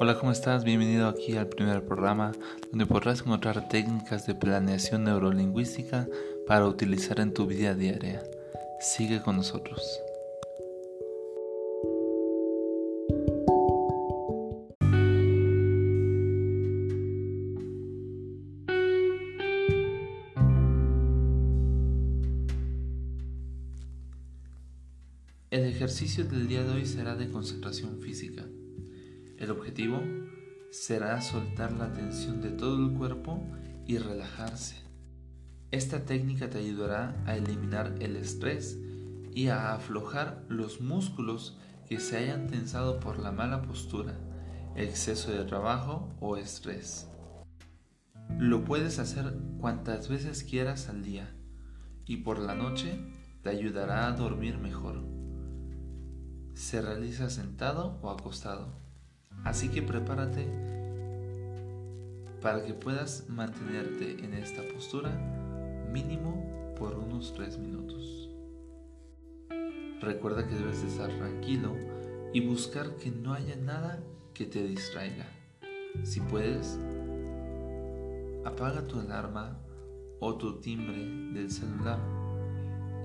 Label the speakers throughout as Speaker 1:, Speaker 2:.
Speaker 1: Hola, ¿cómo estás? Bienvenido aquí al primer programa donde podrás encontrar técnicas de planeación neurolingüística para utilizar en tu vida diaria. Sigue con nosotros. El ejercicio del día de hoy será de concentración física. El objetivo será soltar la tensión de todo el cuerpo y relajarse. Esta técnica te ayudará a eliminar el estrés y a aflojar los músculos que se hayan tensado por la mala postura, exceso de trabajo o estrés. Lo puedes hacer cuantas veces quieras al día y por la noche te ayudará a dormir mejor. Se realiza sentado o acostado. Así que prepárate para que puedas mantenerte en esta postura mínimo por unos 3 minutos. Recuerda que debes de estar tranquilo y buscar que no haya nada que te distraiga. Si puedes, apaga tu alarma o tu timbre del celular.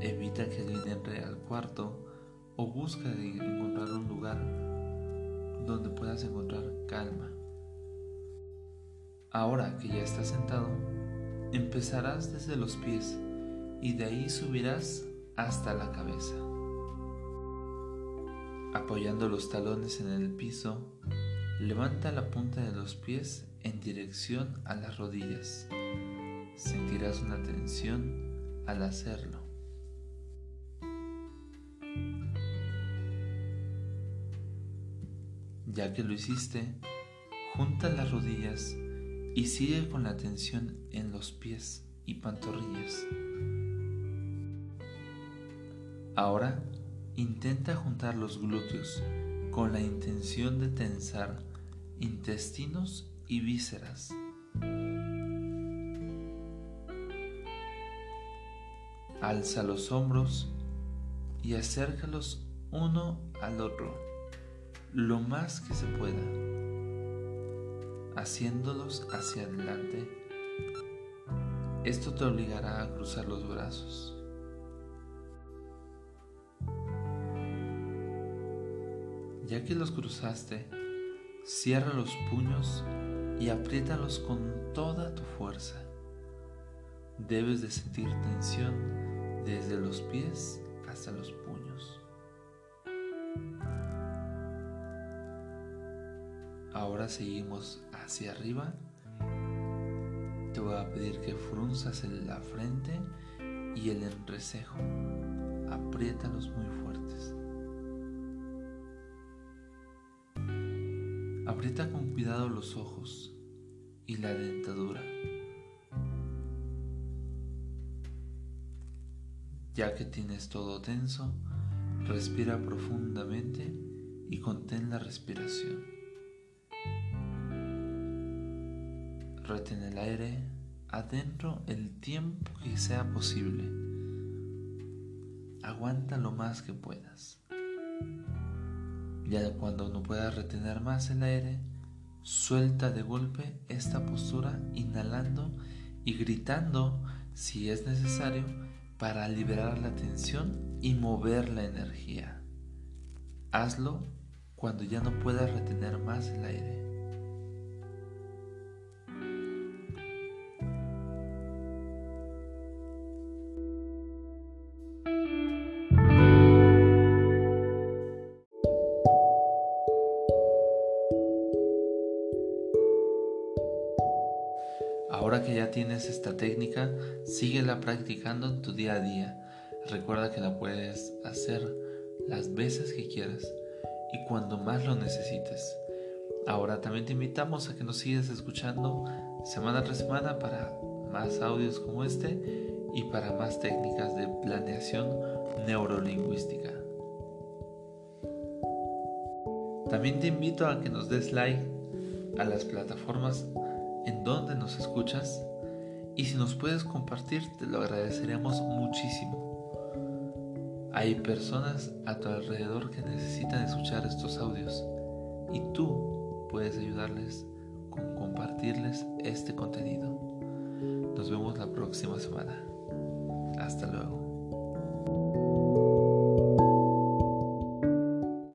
Speaker 1: Evita que alguien entre al cuarto o busca encontrar un lugar donde puedas encontrar calma. Ahora que ya estás sentado, empezarás desde los pies y de ahí subirás hasta la cabeza. Apoyando los talones en el piso, levanta la punta de los pies en dirección a las rodillas. Sentirás una tensión al hacerlo. Ya que lo hiciste, junta las rodillas y sigue con la tensión en los pies y pantorrillas. Ahora intenta juntar los glúteos con la intención de tensar intestinos y vísceras. Alza los hombros y acércalos uno al otro lo más que se pueda, haciéndolos hacia adelante. Esto te obligará a cruzar los brazos. Ya que los cruzaste, cierra los puños y apriétalos con toda tu fuerza. Debes de sentir tensión desde los pies hasta los puños. Ahora seguimos hacia arriba. Te voy a pedir que frunzas la frente y el entrecejo. Apriétalos muy fuertes. Aprieta con cuidado los ojos y la dentadura. Ya que tienes todo tenso, respira profundamente y contén la respiración. Retén el aire adentro el tiempo que sea posible. Aguanta lo más que puedas. Ya cuando no puedas retener más el aire, suelta de golpe esta postura inhalando y gritando si es necesario para liberar la tensión y mover la energía. Hazlo cuando ya no puedas retener más el aire. Ahora que ya tienes esta técnica, síguela practicando en tu día a día. Recuerda que la puedes hacer las veces que quieras y cuando más lo necesites. Ahora también te invitamos a que nos sigas escuchando semana tras semana para más audios como este y para más técnicas de planeación neurolingüística. También te invito a que nos des like a las plataformas en dónde nos escuchas y si nos puedes compartir te lo agradeceremos muchísimo. Hay personas a tu alrededor que necesitan escuchar estos audios y tú puedes ayudarles con compartirles este contenido. Nos vemos la próxima semana. Hasta luego.